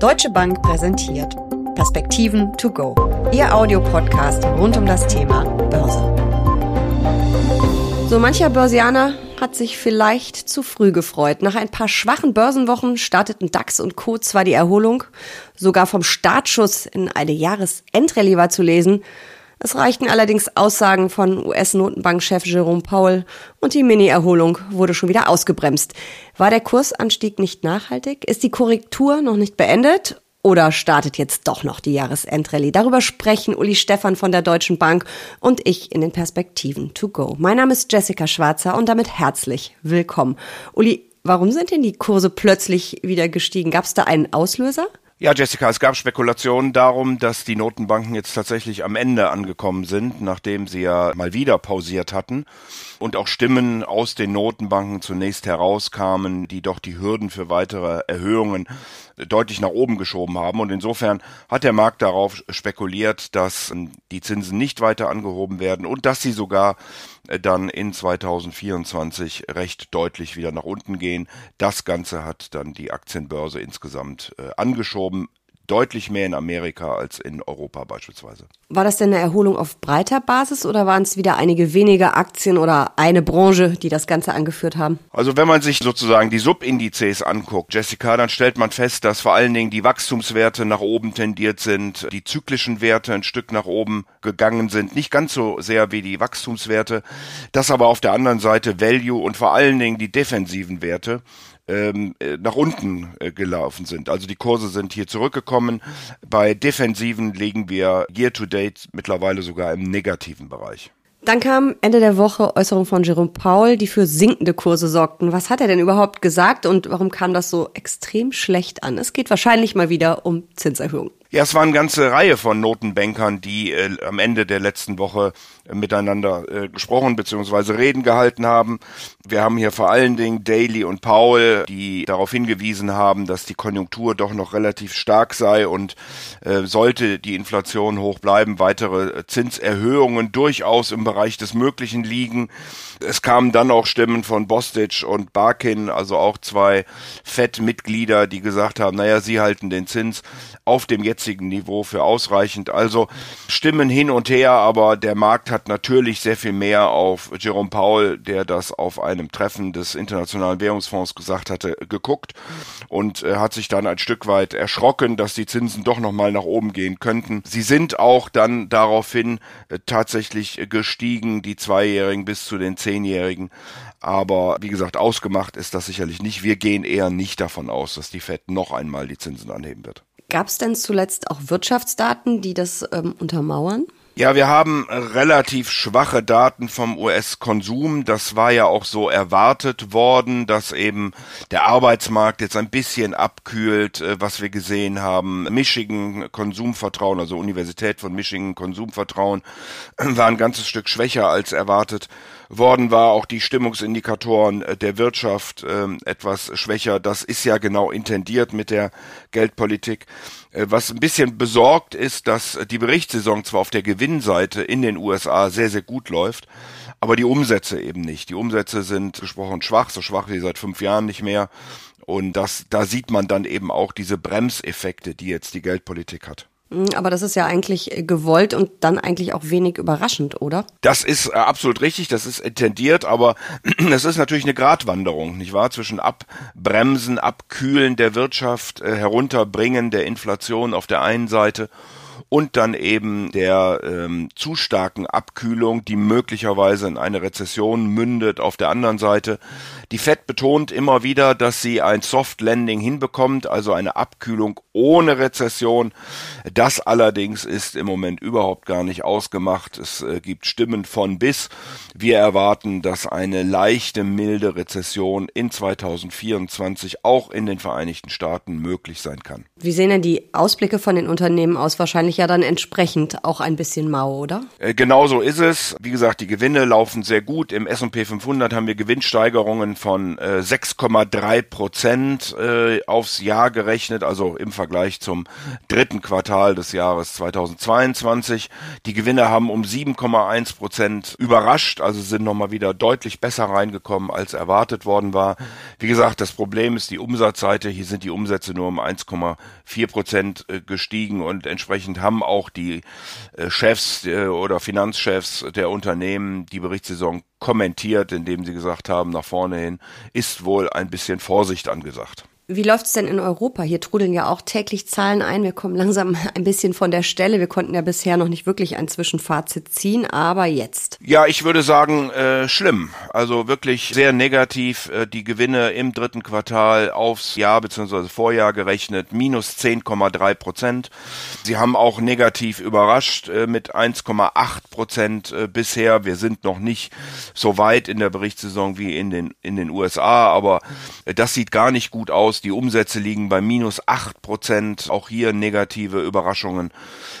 Deutsche Bank präsentiert Perspektiven to go. Ihr Audiopodcast rund um das Thema Börse. So mancher Börsianer hat sich vielleicht zu früh gefreut. Nach ein paar schwachen Börsenwochen starteten DAX und Co. zwar die Erholung, sogar vom Startschuss in eine Jahresendrallye war zu lesen. Es reichten allerdings Aussagen von US-Notenbankchef Jerome Powell und die Mini-Erholung wurde schon wieder ausgebremst. War der Kursanstieg nicht nachhaltig? Ist die Korrektur noch nicht beendet? Oder startet jetzt doch noch die Jahresendrallye? Darüber sprechen Uli Stefan von der Deutschen Bank und ich in den Perspektiven to go. Mein Name ist Jessica Schwarzer und damit herzlich willkommen. Uli, warum sind denn die Kurse plötzlich wieder gestiegen? Gab es da einen Auslöser? Ja, Jessica, es gab Spekulationen darum, dass die Notenbanken jetzt tatsächlich am Ende angekommen sind, nachdem sie ja mal wieder pausiert hatten und auch Stimmen aus den Notenbanken zunächst herauskamen, die doch die Hürden für weitere Erhöhungen deutlich nach oben geschoben haben. Und insofern hat der Markt darauf spekuliert, dass die Zinsen nicht weiter angehoben werden und dass sie sogar dann in 2024 recht deutlich wieder nach unten gehen. Das Ganze hat dann die Aktienbörse insgesamt äh, angeschoben deutlich mehr in Amerika als in Europa beispielsweise. War das denn eine Erholung auf breiter Basis oder waren es wieder einige wenige Aktien oder eine Branche, die das Ganze angeführt haben? Also wenn man sich sozusagen die Subindizes anguckt, Jessica, dann stellt man fest, dass vor allen Dingen die Wachstumswerte nach oben tendiert sind, die zyklischen Werte ein Stück nach oben gegangen sind, nicht ganz so sehr wie die Wachstumswerte, dass aber auf der anderen Seite Value und vor allen Dingen die defensiven Werte ähm, äh, nach unten äh, gelaufen sind. Also die Kurse sind hier zurückgekommen. Bei Defensiven liegen wir year to date mittlerweile sogar im negativen Bereich. Dann kam Ende der Woche Äußerungen von Jerome Paul, die für sinkende Kurse sorgten. Was hat er denn überhaupt gesagt und warum kam das so extrem schlecht an? Es geht wahrscheinlich mal wieder um Zinserhöhungen. Ja, es waren eine ganze Reihe von Notenbankern, die äh, am Ende der letzten Woche äh, miteinander äh, gesprochen bzw. Reden gehalten haben. Wir haben hier vor allen Dingen Daly und Powell, die darauf hingewiesen haben, dass die Konjunktur doch noch relativ stark sei und äh, sollte die Inflation hoch bleiben, weitere Zinserhöhungen durchaus im Bereich des Möglichen liegen. Es kamen dann auch Stimmen von Bostic und Barkin, also auch zwei FED-Mitglieder, die gesagt haben, naja, sie halten den Zins auf dem jetzigen Niveau für ausreichend. Also Stimmen hin und her, aber der Markt hat natürlich sehr viel mehr auf Jerome Powell, der das auf einem Treffen des Internationalen Währungsfonds gesagt hatte, geguckt und äh, hat sich dann ein Stück weit erschrocken, dass die Zinsen doch nochmal nach oben gehen könnten. Sie sind auch dann daraufhin äh, tatsächlich gestiegen, die Zweijährigen bis zu den Zehnjährigen. Aber wie gesagt, ausgemacht ist das sicherlich nicht. Wir gehen eher nicht davon aus, dass die Fed noch einmal die Zinsen anheben wird. Gab es denn zuletzt auch Wirtschaftsdaten, die das ähm, untermauern? Ja, wir haben relativ schwache Daten vom US-Konsum. Das war ja auch so erwartet worden, dass eben der Arbeitsmarkt jetzt ein bisschen abkühlt, äh, was wir gesehen haben. Michigan Konsumvertrauen, also Universität von Michigan Konsumvertrauen, war ein ganzes Stück schwächer als erwartet worden war. Auch die Stimmungsindikatoren äh, der Wirtschaft äh, etwas schwächer. Das ist ja genau intendiert mit der Geldpolitik. Äh, was ein bisschen besorgt ist, dass die Berichtssaison zwar auf der Gewinnseite in den USA sehr, sehr gut läuft, aber die Umsätze eben nicht. Die Umsätze sind gesprochen schwach, so schwach wie seit fünf Jahren nicht mehr. Und das, da sieht man dann eben auch diese Bremseffekte, die jetzt die Geldpolitik hat. Hm, aber das ist ja eigentlich äh, gewollt und dann eigentlich auch wenig überraschend, oder? Das ist äh, absolut richtig, das ist intendiert, aber es ist natürlich eine Gratwanderung, nicht wahr? Zwischen Abbremsen, Abkühlen der Wirtschaft, äh, Herunterbringen der Inflation auf der einen Seite und dann eben der ähm, zu starken Abkühlung, die möglicherweise in eine Rezession mündet auf der anderen Seite. Die Fed betont immer wieder, dass sie ein Soft Landing hinbekommt, also eine Abkühlung ohne Rezession. Das allerdings ist im Moment überhaupt gar nicht ausgemacht. Es äh, gibt Stimmen von bis. Wir erwarten, dass eine leichte, milde Rezession in 2024 auch in den Vereinigten Staaten möglich sein kann. Wie sehen denn die Ausblicke von den Unternehmen aus? Wahrscheinlich ja dann entsprechend auch ein bisschen mau, oder? Äh, genau so ist es. Wie gesagt, die Gewinne laufen sehr gut. Im S&P 500 haben wir Gewinnsteigerungen von äh, 6,3 Prozent äh, aufs Jahr gerechnet, also im Vergleich zum dritten Quartal des Jahres 2022. Die Gewinne haben um 7,1 Prozent überrascht, also sind nochmal wieder deutlich besser reingekommen, als erwartet worden war. Wie gesagt, das Problem ist die Umsatzseite. Hier sind die Umsätze nur um 1,4 Prozent äh, gestiegen und entsprechend haben auch die äh, Chefs äh, oder Finanzchefs der Unternehmen die Berichtssaison kommentiert, indem sie gesagt haben, nach vorne hin ist wohl ein bisschen Vorsicht angesagt. Wie läuft es denn in Europa? Hier trudeln ja auch täglich Zahlen ein. Wir kommen langsam ein bisschen von der Stelle. Wir konnten ja bisher noch nicht wirklich ein Zwischenfazit ziehen, aber jetzt. Ja, ich würde sagen, äh, schlimm. Also wirklich sehr negativ. Äh, die Gewinne im dritten Quartal aufs Jahr bzw. Vorjahr gerechnet, minus 10,3 Prozent. Sie haben auch negativ überrascht äh, mit 1,8 Prozent äh, bisher. Wir sind noch nicht so weit in der Berichtssaison wie in den, in den USA, aber äh, das sieht gar nicht gut aus die Umsätze liegen bei minus acht Prozent. Auch hier negative Überraschungen.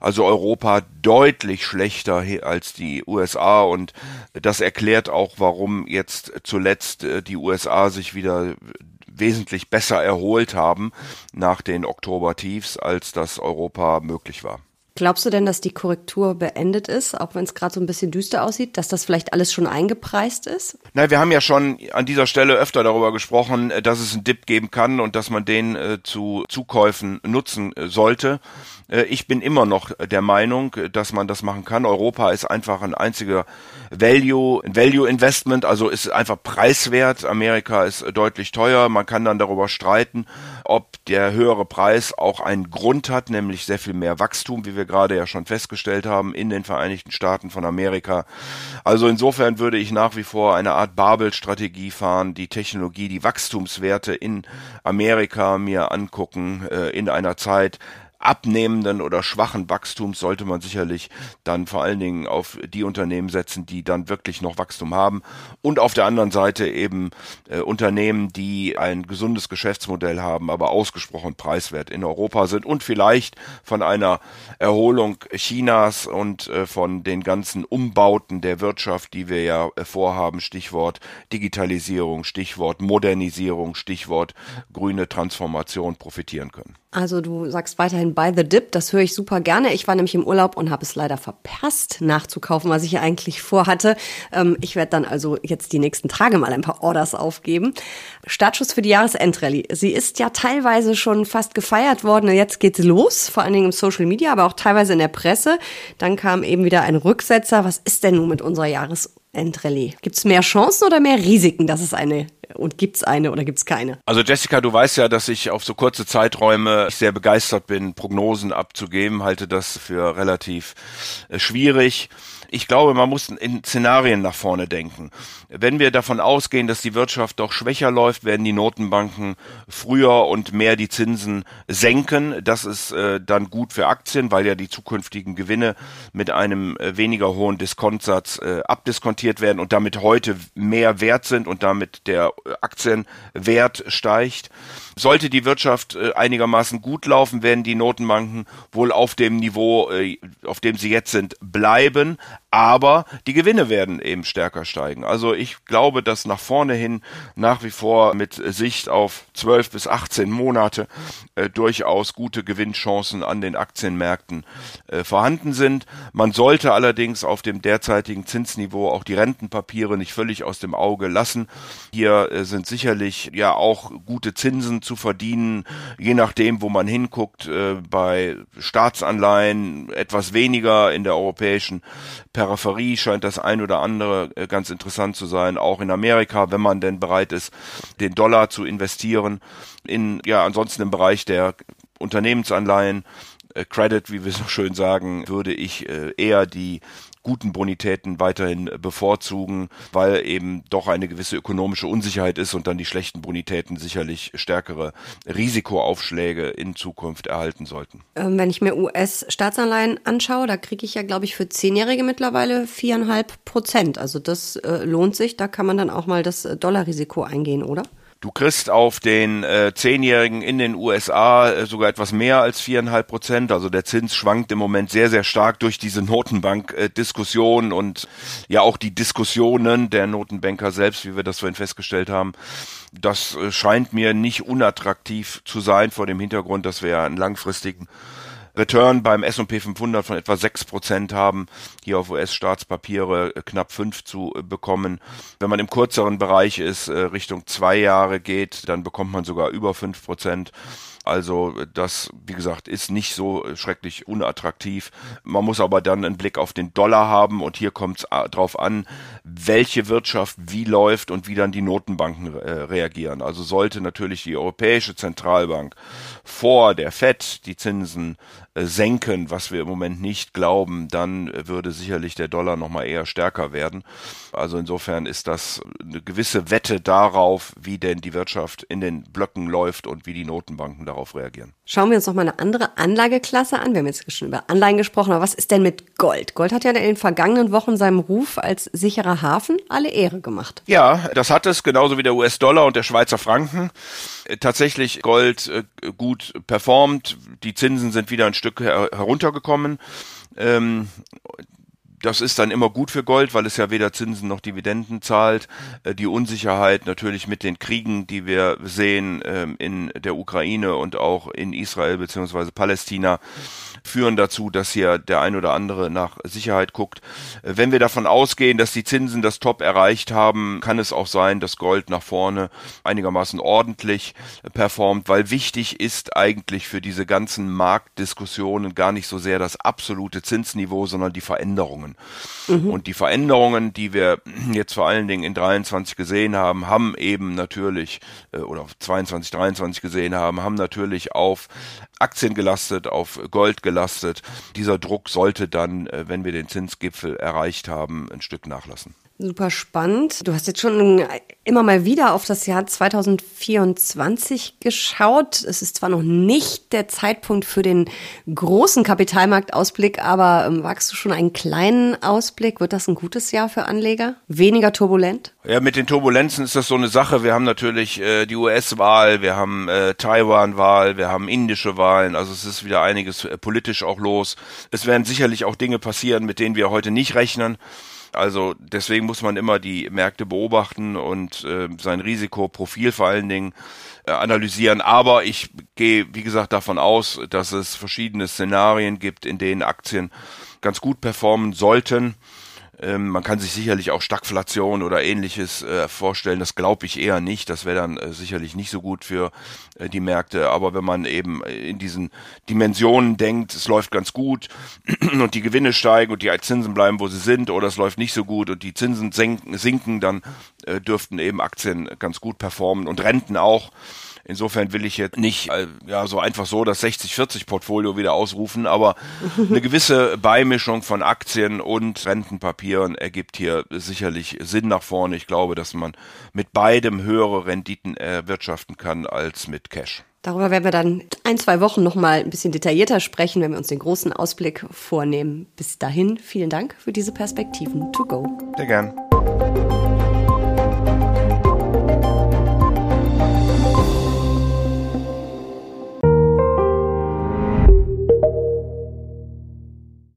Also Europa deutlich schlechter als die USA und das erklärt auch, warum jetzt zuletzt äh, die USA sich wieder wesentlich besser erholt haben nach den Oktober-Tiefs, als das Europa möglich war. Glaubst du denn, dass die Korrektur beendet ist, auch wenn es gerade so ein bisschen düster aussieht, dass das vielleicht alles schon eingepreist ist? Nein, wir haben ja schon an dieser Stelle öfter darüber gesprochen, äh, dass es einen Dip geben kann und dass man den äh, zu Zukäufen nutzen äh, sollte. Äh, ich bin immer noch der Meinung, dass man das machen kann. Europa ist einfach ein einziger Value, Value Investment, also ist einfach preiswert. Amerika ist deutlich teuer. Man kann dann darüber streiten, ob der höhere Preis auch einen Grund hat, nämlich sehr viel mehr Wachstum, wie wir gerade ja schon festgestellt haben, in den Vereinigten Staaten von Amerika. Also insofern würde ich nach wie vor eine Art Babel-Strategie fahren, die Technologie, die Wachstumswerte in Amerika mir angucken, äh, in einer Zeit, abnehmenden oder schwachen Wachstums sollte man sicherlich dann vor allen Dingen auf die Unternehmen setzen, die dann wirklich noch Wachstum haben und auf der anderen Seite eben äh, Unternehmen, die ein gesundes Geschäftsmodell haben, aber ausgesprochen preiswert in Europa sind und vielleicht von einer Erholung Chinas und äh, von den ganzen Umbauten der Wirtschaft, die wir ja äh, vorhaben, Stichwort Digitalisierung, Stichwort Modernisierung, Stichwort grüne Transformation profitieren können. Also du sagst weiterhin buy the dip, das höre ich super gerne. Ich war nämlich im Urlaub und habe es leider verpasst, nachzukaufen, was ich eigentlich vorhatte. Ähm, ich werde dann also jetzt die nächsten Tage mal ein paar Orders aufgeben. Startschuss für die Jahresendrallye. Sie ist ja teilweise schon fast gefeiert worden. Jetzt geht's los, vor allen Dingen im Social Media, aber auch teilweise in der Presse. Dann kam eben wieder ein Rücksetzer. Was ist denn nun mit unserer Jahres Endrallye. Gibt es mehr Chancen oder mehr Risiken, dass es eine und gibt es eine oder gibt es keine? Also Jessica, du weißt ja, dass ich auf so kurze Zeiträume sehr begeistert bin, Prognosen abzugeben, halte das für relativ äh, schwierig ich glaube, man muss in Szenarien nach vorne denken. Wenn wir davon ausgehen, dass die Wirtschaft doch schwächer läuft, werden die Notenbanken früher und mehr die Zinsen senken. Das ist äh, dann gut für Aktien, weil ja die zukünftigen Gewinne mit einem äh, weniger hohen Diskontsatz äh, abdiskontiert werden und damit heute mehr wert sind und damit der Aktienwert steigt. Sollte die Wirtschaft äh, einigermaßen gut laufen, werden die Notenbanken wohl auf dem Niveau, äh, auf dem sie jetzt sind, bleiben aber die Gewinne werden eben stärker steigen. Also ich glaube, dass nach vorne hin nach wie vor mit Sicht auf 12 bis 18 Monate äh, durchaus gute Gewinnchancen an den Aktienmärkten äh, vorhanden sind. Man sollte allerdings auf dem derzeitigen Zinsniveau auch die Rentenpapiere nicht völlig aus dem Auge lassen. Hier äh, sind sicherlich ja auch gute Zinsen zu verdienen, je nachdem, wo man hinguckt, äh, bei Staatsanleihen etwas weniger in der europäischen Peripherie scheint das ein oder andere äh, ganz interessant zu sein, auch in Amerika, wenn man denn bereit ist, den Dollar zu investieren. In, ja, ansonsten im Bereich der Unternehmensanleihen, äh, Credit, wie wir so schön sagen, würde ich äh, eher die guten Bonitäten weiterhin bevorzugen, weil eben doch eine gewisse ökonomische Unsicherheit ist und dann die schlechten Bonitäten sicherlich stärkere Risikoaufschläge in Zukunft erhalten sollten. Ähm, wenn ich mir US-Staatsanleihen anschaue, da kriege ich ja, glaube ich, für Zehnjährige mittlerweile viereinhalb Prozent. Also das äh, lohnt sich, da kann man dann auch mal das Dollarrisiko eingehen, oder? Du kriegst auf den äh, Zehnjährigen in den USA äh, sogar etwas mehr als viereinhalb Prozent. Also der Zins schwankt im Moment sehr, sehr stark durch diese Notenbank-Diskussion und ja auch die Diskussionen der Notenbanker selbst, wie wir das vorhin festgestellt haben. Das äh, scheint mir nicht unattraktiv zu sein vor dem Hintergrund, dass wir ja einen langfristigen Return beim S&P 500 von etwa 6% haben, hier auf US-Staatspapiere äh, knapp 5 zu äh, bekommen. Wenn man im kürzeren Bereich ist, äh, Richtung zwei Jahre geht, dann bekommt man sogar über 5%. Also das, wie gesagt, ist nicht so schrecklich unattraktiv. Man muss aber dann einen Blick auf den Dollar haben und hier kommt es drauf an, welche Wirtschaft wie läuft und wie dann die Notenbanken äh, reagieren. Also sollte natürlich die Europäische Zentralbank vor der Fed die Zinsen senken, was wir im Moment nicht glauben, dann würde sicherlich der Dollar nochmal eher stärker werden. Also insofern ist das eine gewisse Wette darauf, wie denn die Wirtschaft in den Blöcken läuft und wie die Notenbanken darauf reagieren. Schauen wir uns noch mal eine andere Anlageklasse an. Wir haben jetzt schon über Anleihen gesprochen, aber was ist denn mit Gold? Gold hat ja in den vergangenen Wochen seinem Ruf als sicherer Hafen alle Ehre gemacht. Ja, das hat es, genauso wie der US-Dollar und der Schweizer Franken. Äh, tatsächlich Gold äh, gut performt. Die Zinsen sind wieder ein Stück heruntergekommen. Ähm, das ist dann immer gut für Gold, weil es ja weder Zinsen noch Dividenden zahlt. Äh, die Unsicherheit natürlich mit den Kriegen, die wir sehen ähm, in der Ukraine und auch in Israel beziehungsweise Palästina, führen dazu, dass hier der ein oder andere nach Sicherheit guckt. Äh, wenn wir davon ausgehen, dass die Zinsen das Top erreicht haben, kann es auch sein, dass Gold nach vorne einigermaßen ordentlich performt, weil wichtig ist eigentlich für diese ganzen Marktdiskussionen gar nicht so sehr das absolute Zinsniveau, sondern die Veränderungen. Mhm. Und die Veränderungen, die wir jetzt vor allen Dingen in 23 gesehen haben, haben eben natürlich, äh, oder 22, 23 gesehen haben, haben natürlich auf Aktien gelastet, auf Gold gelastet. Dieser Druck sollte dann, äh, wenn wir den Zinsgipfel erreicht haben, ein Stück nachlassen. Super spannend. Du hast jetzt schon immer mal wieder auf das Jahr 2024 geschaut. Es ist zwar noch nicht der Zeitpunkt für den großen Kapitalmarktausblick, aber ähm, wagst du schon einen kleinen Ausblick? Wird das ein gutes Jahr für Anleger? Weniger turbulent? Ja, mit den Turbulenzen ist das so eine Sache. Wir haben natürlich äh, die US-Wahl, wir haben äh, Taiwan-Wahl, wir haben indische Wahlen. Also es ist wieder einiges äh, politisch auch los. Es werden sicherlich auch Dinge passieren, mit denen wir heute nicht rechnen. Also deswegen muss man immer die Märkte beobachten und äh, sein Risikoprofil vor allen Dingen äh, analysieren. Aber ich gehe, wie gesagt, davon aus, dass es verschiedene Szenarien gibt, in denen Aktien ganz gut performen sollten. Ähm, man kann sich sicherlich auch Stagflation oder ähnliches äh, vorstellen. Das glaube ich eher nicht. Das wäre dann äh, sicherlich nicht so gut für äh, die Märkte. Aber wenn man eben in diesen Dimensionen denkt, es läuft ganz gut und die Gewinne steigen und die Zinsen bleiben, wo sie sind, oder es läuft nicht so gut und die Zinsen senken, sinken, dann dürften eben Aktien ganz gut performen und Renten auch. Insofern will ich jetzt nicht äh, ja so einfach so das 60-40 Portfolio wieder ausrufen, aber eine gewisse Beimischung von Aktien und Rentenpapieren ergibt hier sicherlich Sinn nach vorne. Ich glaube, dass man mit beidem höhere Renditen erwirtschaften kann als mit Cash. Darüber werden wir dann ein, zwei Wochen nochmal ein bisschen detaillierter sprechen, wenn wir uns den großen Ausblick vornehmen. Bis dahin, vielen Dank für diese Perspektiven to go. Sehr gern.